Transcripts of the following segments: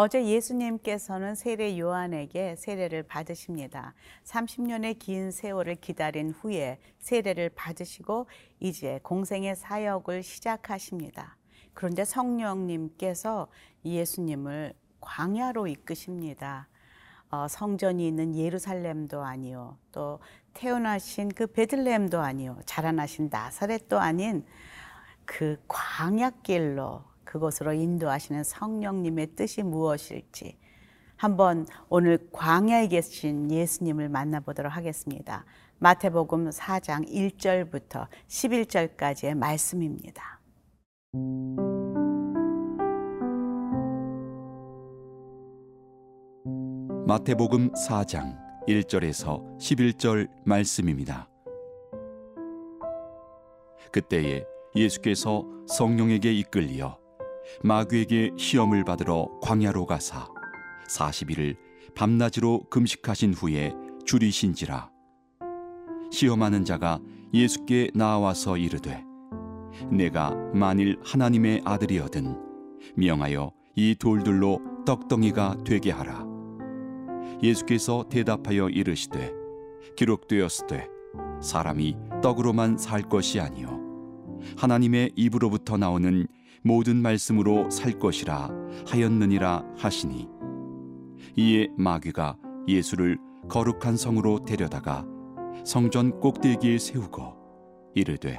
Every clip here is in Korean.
어제 예수님께서는 세례 요한에게 세례를 받으십니다. 30년의 긴 세월을 기다린 후에 세례를 받으시고 이제 공생의 사역을 시작하십니다. 그런데 성령님께서 예수님을 광야로 이끄십니다. 어, 성전이 있는 예루살렘도 아니요, 또 태어나신 그 베들레헴도 아니요, 자라나신 나사렛도 아닌 그 광야길로 그곳으로 인도하시는 성령님의 뜻이 무엇일지 한번 오늘 광야에 계신 예수님을 만나보도록 하겠습니다. 마태복음 4장 1절부터 11절까지의 말씀입니다. 마태복음 4장 1절에서 11절 말씀입니다. 그때에 예수께서 성령에게 이끌리어 마귀에게 시험을 받으러 광야로 가사 40일을 밤낮으로 금식하신 후에 줄이신지라. 시험하는 자가 예수께 나와서 이르되 내가 만일 하나님의 아들이거든 명하여 이 돌들로 떡덩이가 되게 하라. 예수께서 대답하여 이르시되 기록되었으되 사람이 떡으로만 살 것이 아니요. 하나님의 입으로부터 나오는 모든 말씀으로 살 것이라 하였느니라 하시니. 이에 마귀가 예수를 거룩한 성으로 데려다가 성전 꼭대기에 세우고 이르되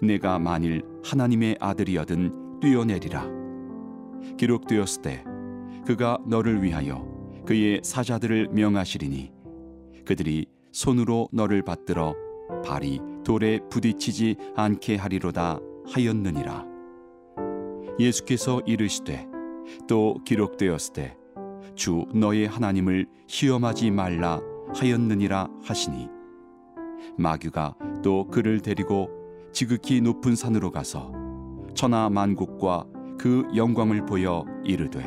내가 만일 하나님의 아들이여든 뛰어내리라. 기록되었을 그가 너를 위하여 그의 사자들을 명하시리니 그들이 손으로 너를 받들어 발이 돌에 부딪히지 않게 하리로다 하였느니라 예수께서 이르시되 또 기록되었으되 주 너의 하나님을 시험하지 말라 하였느니라 하시니. 마귀가 또 그를 데리고 지극히 높은 산으로 가서 천하 만국과 그 영광을 보여 이르되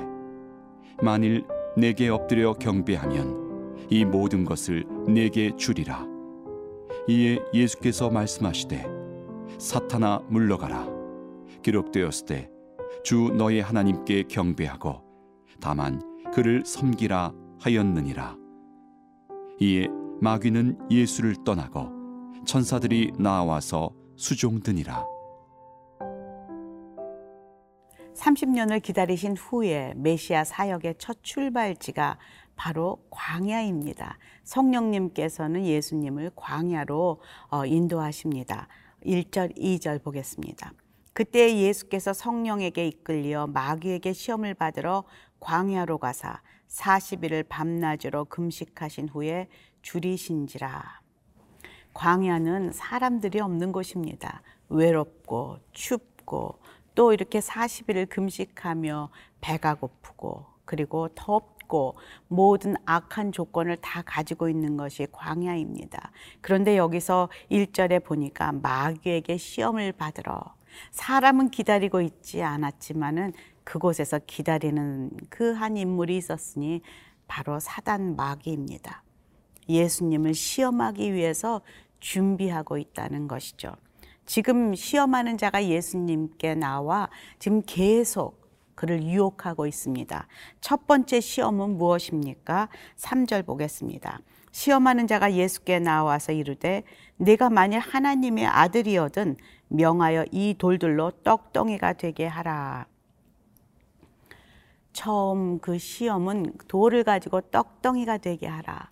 만일 내게 엎드려 경배하면 이 모든 것을 내게 주리라. 이에 예수께서 말씀하시되 사탄아 물러가라. 기록되었을 때 주 너의 하나님께 경배하고 다만 그를 섬기라 하였느니라 이에 마귀는 예수를 떠나고 천사들이 나와서 수종드니라 30년을 기다리신 후에 메시아 사역의 첫 출발지가 바로 광야입니다. 성령님께서는 예수님을 광야로 어, 인도하십니다. 1절, 2절 보겠습니다. 그때 예수께서 성령에게 이끌려 마귀에게 시험을 받으러 광야로 가사 40일을 밤낮으로 금식하신 후에 줄이신지라. 광야는 사람들이 없는 곳입니다. 외롭고 춥고 또 이렇게 40일을 금식하며 배가 고프고 그리고 덥고 모든 악한 조건을 다 가지고 있는 것이 광야입니다. 그런데 여기서 1절에 보니까 마귀에게 시험을 받으러 사람은 기다리고 있지 않았지만은 그곳에서 기다리는 그 한 인물이 있었으니 바로 사단 마귀입니다. 예수님을 시험하기 위해서 준비하고 있다는 것이죠. 지금 시험하는 자가 예수님께 나와 지금 계속 그를 유혹하고 있습니다. 첫 번째 시험은 무엇입니까? 3절 보겠습니다. 시험하는 자가 예수께 나와서 이르되 내가 만일 하나님의 아들이거든 명하여 이 돌들로 떡덩이가 되게 하라. 처음 그 시험은 돌을 가지고 떡덩이가 되게 하라.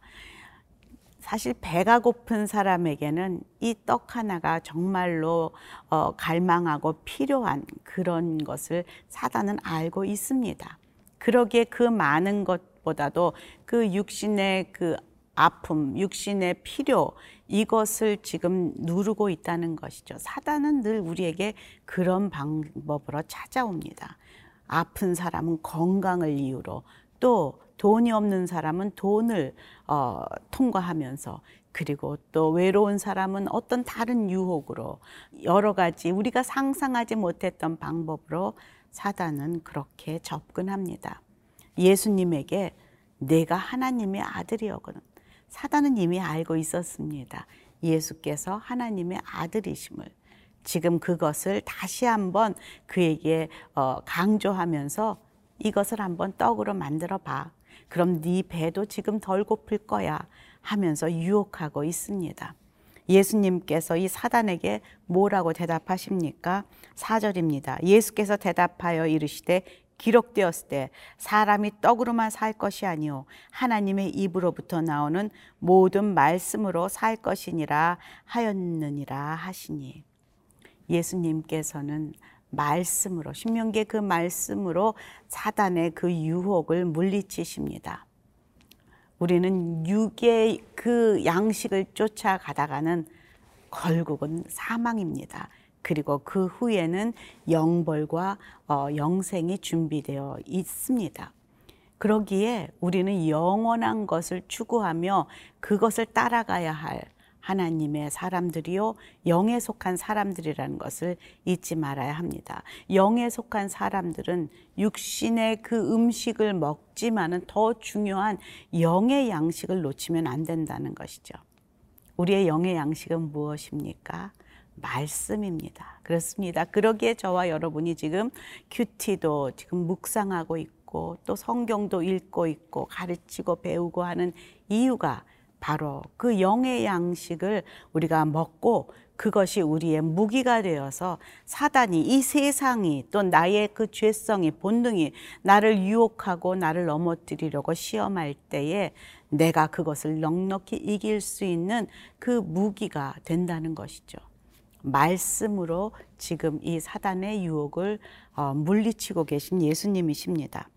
사실 배가 고픈 사람에게는 이 떡 하나가 정말로 어, 갈망하고 필요한 그런 것을 사단은 알고 있습니다. 그러기에 그 많은 것보다도 그 육신의 그 아픔, 육신의 필요, 이것을 지금 누르고 있다는 것이죠. 사단은 늘 우리에게 그런 방법으로 찾아옵니다. 아픈 사람은 건강을 이유로 또 돈이 없는 사람은 돈을 어, 통과하면서 그리고 또 외로운 사람은 어떤 다른 유혹으로 여러 가지 우리가 상상하지 못했던 방법으로 사단은 그렇게 접근합니다. 예수님에게 내가 하나님의 아들이었거든. 사단은 이미 알고 있었습니다. 예수께서 하나님의 아들이심을. 지금 그것을 다시 한번 그에게 어, 강조하면서 이것을 한번 떡으로 만들어 봐. 그럼 네 배도 지금 덜 고플 거야 하면서 유혹하고 있습니다. 예수님께서 이 사단에게 뭐라고 대답하십니까? 4절입니다. 예수께서 대답하여 이르시되 기록되었을 때 사람이 떡으로만 살 것이 아니요 하나님의 입으로부터 나오는 모든 말씀으로 살 것이니라 하였느니라 하시니 예수님께서는 말씀으로 신명기의 그 말씀으로 사단의 그 유혹을 물리치십니다. 우리는 육의 그 양식을 쫓아가다가는 결국은 사망입니다. 그리고 그 후에는 영벌과 어, 영생이 준비되어 있습니다. 그러기에 우리는 영원한 것을 추구하며 그것을 따라가야 할 하나님의 사람들이요 영에 속한 사람들이라는 것을 잊지 말아야 합니다. 영에 속한 사람들은 육신의 그 음식을 먹지만은 더 중요한 영의 양식을 놓치면 안 된다는 것이죠. 우리의 영의 양식은 무엇입니까? 말씀입니다. 그렇습니다. 그러기에 저와 여러분이 지금 큐티도 지금 묵상하고 있고 또 성경도 읽고 있고 가르치고 배우고 하는 이유가 바로 그 영의 양식을 우리가 먹고 그것이 우리의 무기가 되어서 사단이 이 세상이 또 나의 그 죄성이 본능이 나를 유혹하고 나를 넘어뜨리려고 시험할 때에 내가 그것을 넉넉히 이길 수 있는 그 무기가 된다는 것이죠. 말씀으로 지금 이 사단의 유혹을 어, 물리치고 계신 예수님이십니다.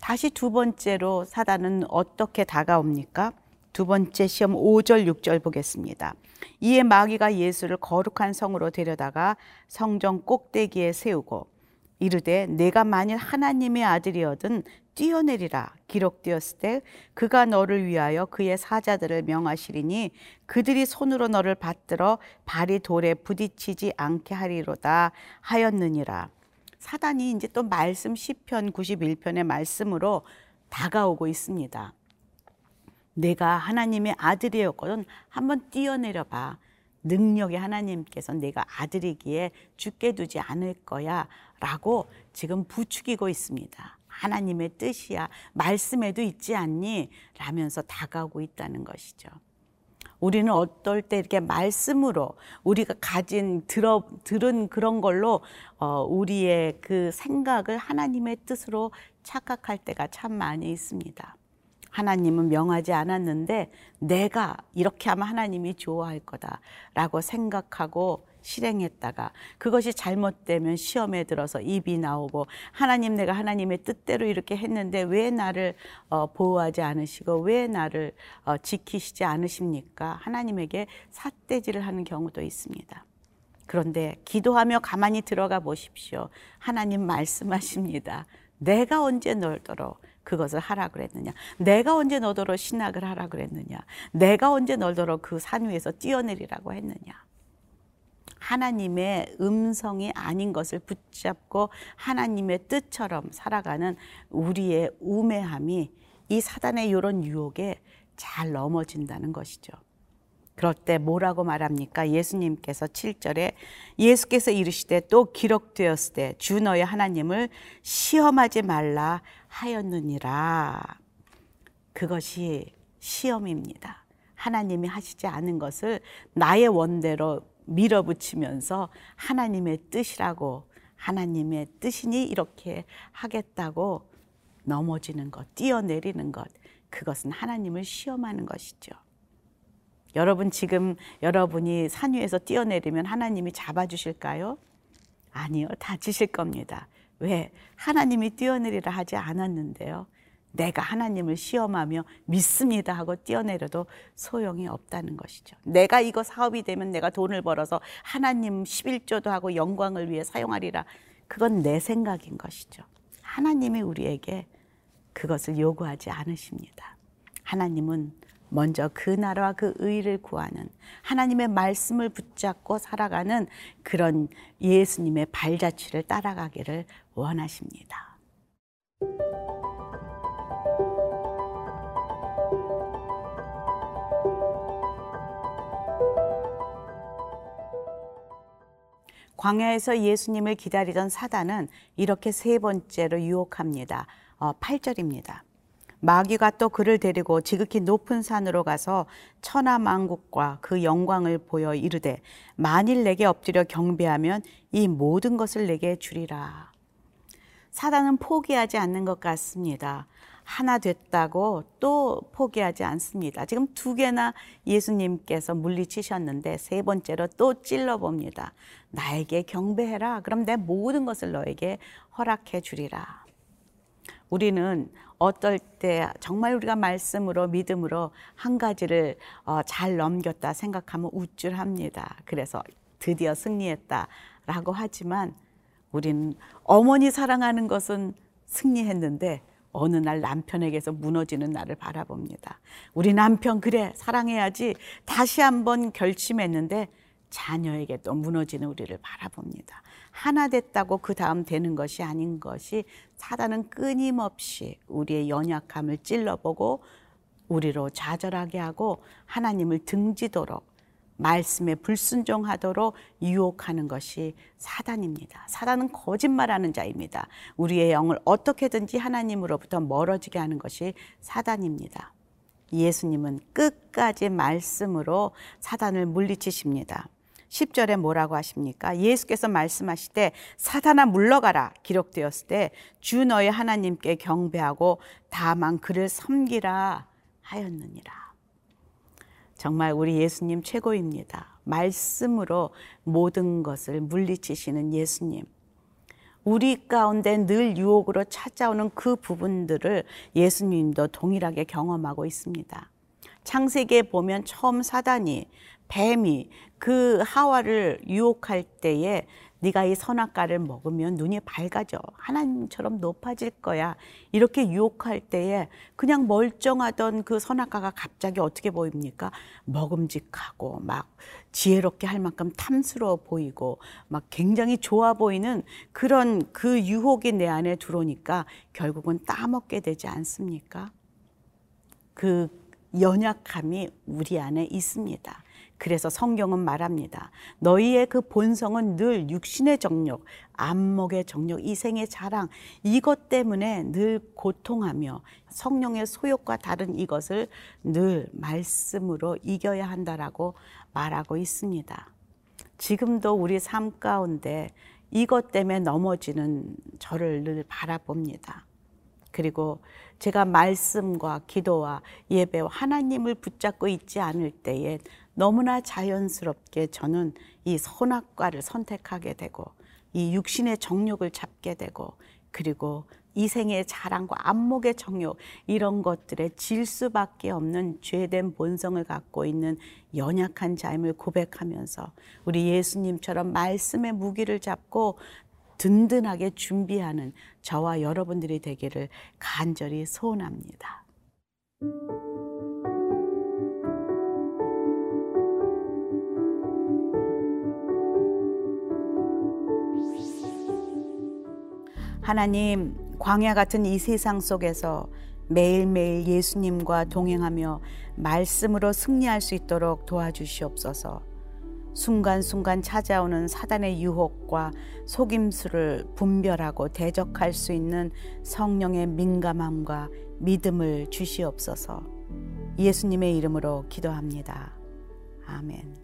다시 두 번째로 사단은 어떻게 다가옵니까? 두 번째 시험 5절 6절 보겠습니다. 이에 마귀가 예수를 거룩한 성으로 데려다가 성전 꼭대기에 세우고 이르되 내가 만일 하나님의 아들이어든 뛰어내리라 기록되었을 때 그가 너를 위하여 그의 사자들을 명하시리니 그들이 손으로 너를 받들어 발이 돌에 부딪히지 않게 하리로다 하였느니라. 사단이 이제 또 말씀 시편 91편의 말씀으로 다가오고 있습니다. 내가 하나님의 아들이었거든 한번 뛰어내려 봐. 능력의 하나님께서 내가 아들이기에 죽게 두지 않을 거야 라고 지금 부추기고 있습니다. 하나님의 뜻이야. 말씀에도 있지 않니? 라면서 다가오고 있다는 것이죠. 우리는 어떨 때 이렇게 말씀으로 우리가 가진 들어 들은 그런 걸로 어 우리의 그 생각을 하나님의 뜻으로 착각할 때가 참 많이 있습니다. 하나님은 명하지 않았는데 내가 이렇게 하면 하나님이 좋아할 거다라고 생각하고 실행했다가 그것이 잘못되면 시험에 들어서 입이 나오고 하나님 내가 하나님의 뜻대로 이렇게 했는데 왜 나를 어, 보호하지 않으시고 왜 나를 어, 지키시지 않으십니까? 하나님에게 삿대질을 하는 경우도 있습니다. 그런데 기도하며 가만히 들어가 보십시오. 하나님 말씀하십니다. 내가 언제 널더러 그것을 하라 그랬느냐? 내가 언제 너더러 신학을 하라 그랬느냐? 내가 언제 너더러 그 산 위에서 뛰어내리라고 했느냐? 하나님의 음성이 아닌 것을 붙잡고 하나님의 뜻처럼 살아가는 우리의 우매함이 이 사단의 이런 유혹에 잘 넘어진다는 것이죠. 그럴 때 뭐라고 말합니까? 예수님께서 7절에 예수께서 이르시되 또 기록되었을 때주 너의 하나님을 시험하지 말라 하였느니라. 그것이 시험입니다. 하나님이 하시지 않은 것을 나의 원대로 밀어붙이면서 하나님의 뜻이라고 하나님의 뜻이니 이렇게 하겠다고 넘어지는 것, 뛰어내리는 것, 그것은 하나님을 시험하는 것이죠. 여러분 지금 여러분이 산 위에서 뛰어내리면 하나님이 잡아주실까요? 아니요, 다치실 겁니다. 왜? 하나님이 뛰어내리라 하지 않았는데요. 내가 하나님을 시험하며 믿습니다 하고 뛰어내려도 소용이 없다는 것이죠. 내가 이거 사업이 되면 내가 돈을 벌어서 하나님 11조도 하고 영광을 위해 사용하리라. 그건 내 생각인 것이죠. 하나님이 우리에게 그것을 요구하지 않으십니다. 하나님은 먼저 그 나라와 그 의를 구하는 하나님의 말씀을 붙잡고 살아가는 그런 예수님의 발자취를 따라가기를 원하십니다. 광야에서 예수님을 기다리던 사단은 이렇게 세 번째로 유혹합니다. 어, 8절입니다. 마귀가 또 그를 데리고 지극히 높은 산으로 가서 천하 만국과 그 영광을 보여 이르되 만일 내게 엎드려 경배하면 이 모든 것을 내게 주리라. 사단은 포기하지 않는 것 같습니다. 하나 됐다고 또 포기하지 않습니다. 지금 두 개나 예수님께서 물리치셨는데 세 번째로 또 찔러봅니다. 나에게 경배해라. 그럼 내 모든 것을 너에게 허락해 주리라. 우리는 어떨 때 정말 우리가 말씀으로 믿음으로 한 가지를 어, 잘 넘겼다 생각하면 우쭐합니다. 그래서 드디어 승리했다라고 하지만 우리는 어머니 사랑하는 것은 승리했는데 어느 날 남편에게서 무너지는 나를 바라봅니다. 우리 남편 그래 사랑해야지 다시 한번 결심했는데 자녀에게 또 무너지는 우리를 바라봅니다. 하나 됐다고 그 다음 되는 것이 아닌 것이 사단은 끊임없이 우리의 연약함을 찔러보고 우리로 좌절하게 하고 하나님을 등지도록 말씀에 불순종하도록 유혹하는 것이 사단입니다. 사단은 거짓말하는 자입니다. 우리의 영을 어떻게든지 하나님으로부터 멀어지게 하는 것이 사단입니다. 예수님은 끝까지 말씀으로 사단을 물리치십니다. 10절에 뭐라고 하십니까? 예수께서 말씀하실 사단아 물러가라 기록되었을 때 주 너의 하나님께 경배하고 다만 그를 섬기라 하였느니라. 정말 우리 예수님 최고입니다. 말씀으로 모든 것을 물리치시는 예수님. 우리 가운데 늘 유혹으로 찾아오는 그 부분들을 예수님도 동일하게 경험하고 있습니다. 창세기에 보면 처음 사단이 뱀이 그 하와를 유혹할 때에 네가 이 선악과를 먹으면 눈이 밝아져. 하나님처럼 높아질 거야. 이렇게 유혹할 때에 그냥 멀쩡하던 그 선악과가 갑자기 어떻게 보입니까? 먹음직하고 막 지혜롭게 할 만큼 탐스러워 보이고 막 굉장히 좋아 보이는 그런 그 유혹이 내 안에 들어오니까 결국은 따먹게 되지 않습니까? 그 연약함이 우리 안에 있습니다. 그래서 성경은 말합니다. 너희의 그 본성은 늘 육신의 정욕, 안목의 정욕, 이생의 자랑, 이것 때문에 늘 고통하며 성령의 소욕과 다른 이것을 늘 말씀으로 이겨야 한다라고 말하고 있습니다. 지금도 우리 삶 가운데 이것 때문에 넘어지는 저를 늘 바라봅니다. 그리고 제가 말씀과 기도와 예배와 하나님을 붙잡고 있지 않을 때에 너무나 자연스럽게 저는 이 선악과를 선택하게 되고 이 육신의 정욕을 잡게 되고 그리고 이생의 자랑과 안목의 정욕 이런 것들에 질 수밖에 없는 죄된 본성을 갖고 있는 연약한 자임을 고백하면서 우리 예수님처럼 말씀의 무기를 잡고 든든하게 준비하는 저와 여러분들이 되기를 간절히 소원합니다. 하나님, 광야 같은 이 세상 속에서 매일매일 예수님과 동행하며 말씀으로 승리할 수 있도록 도와주시옵소서. 순간순간 찾아오는 사단의 유혹과 속임수를 분별하고 대적할 수 있는 성령의 민감함과 믿음을 주시옵소서. 예수님의 이름으로 기도합니다. 아멘.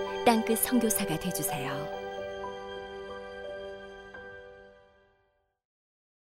땅끝 선교사가 되주세요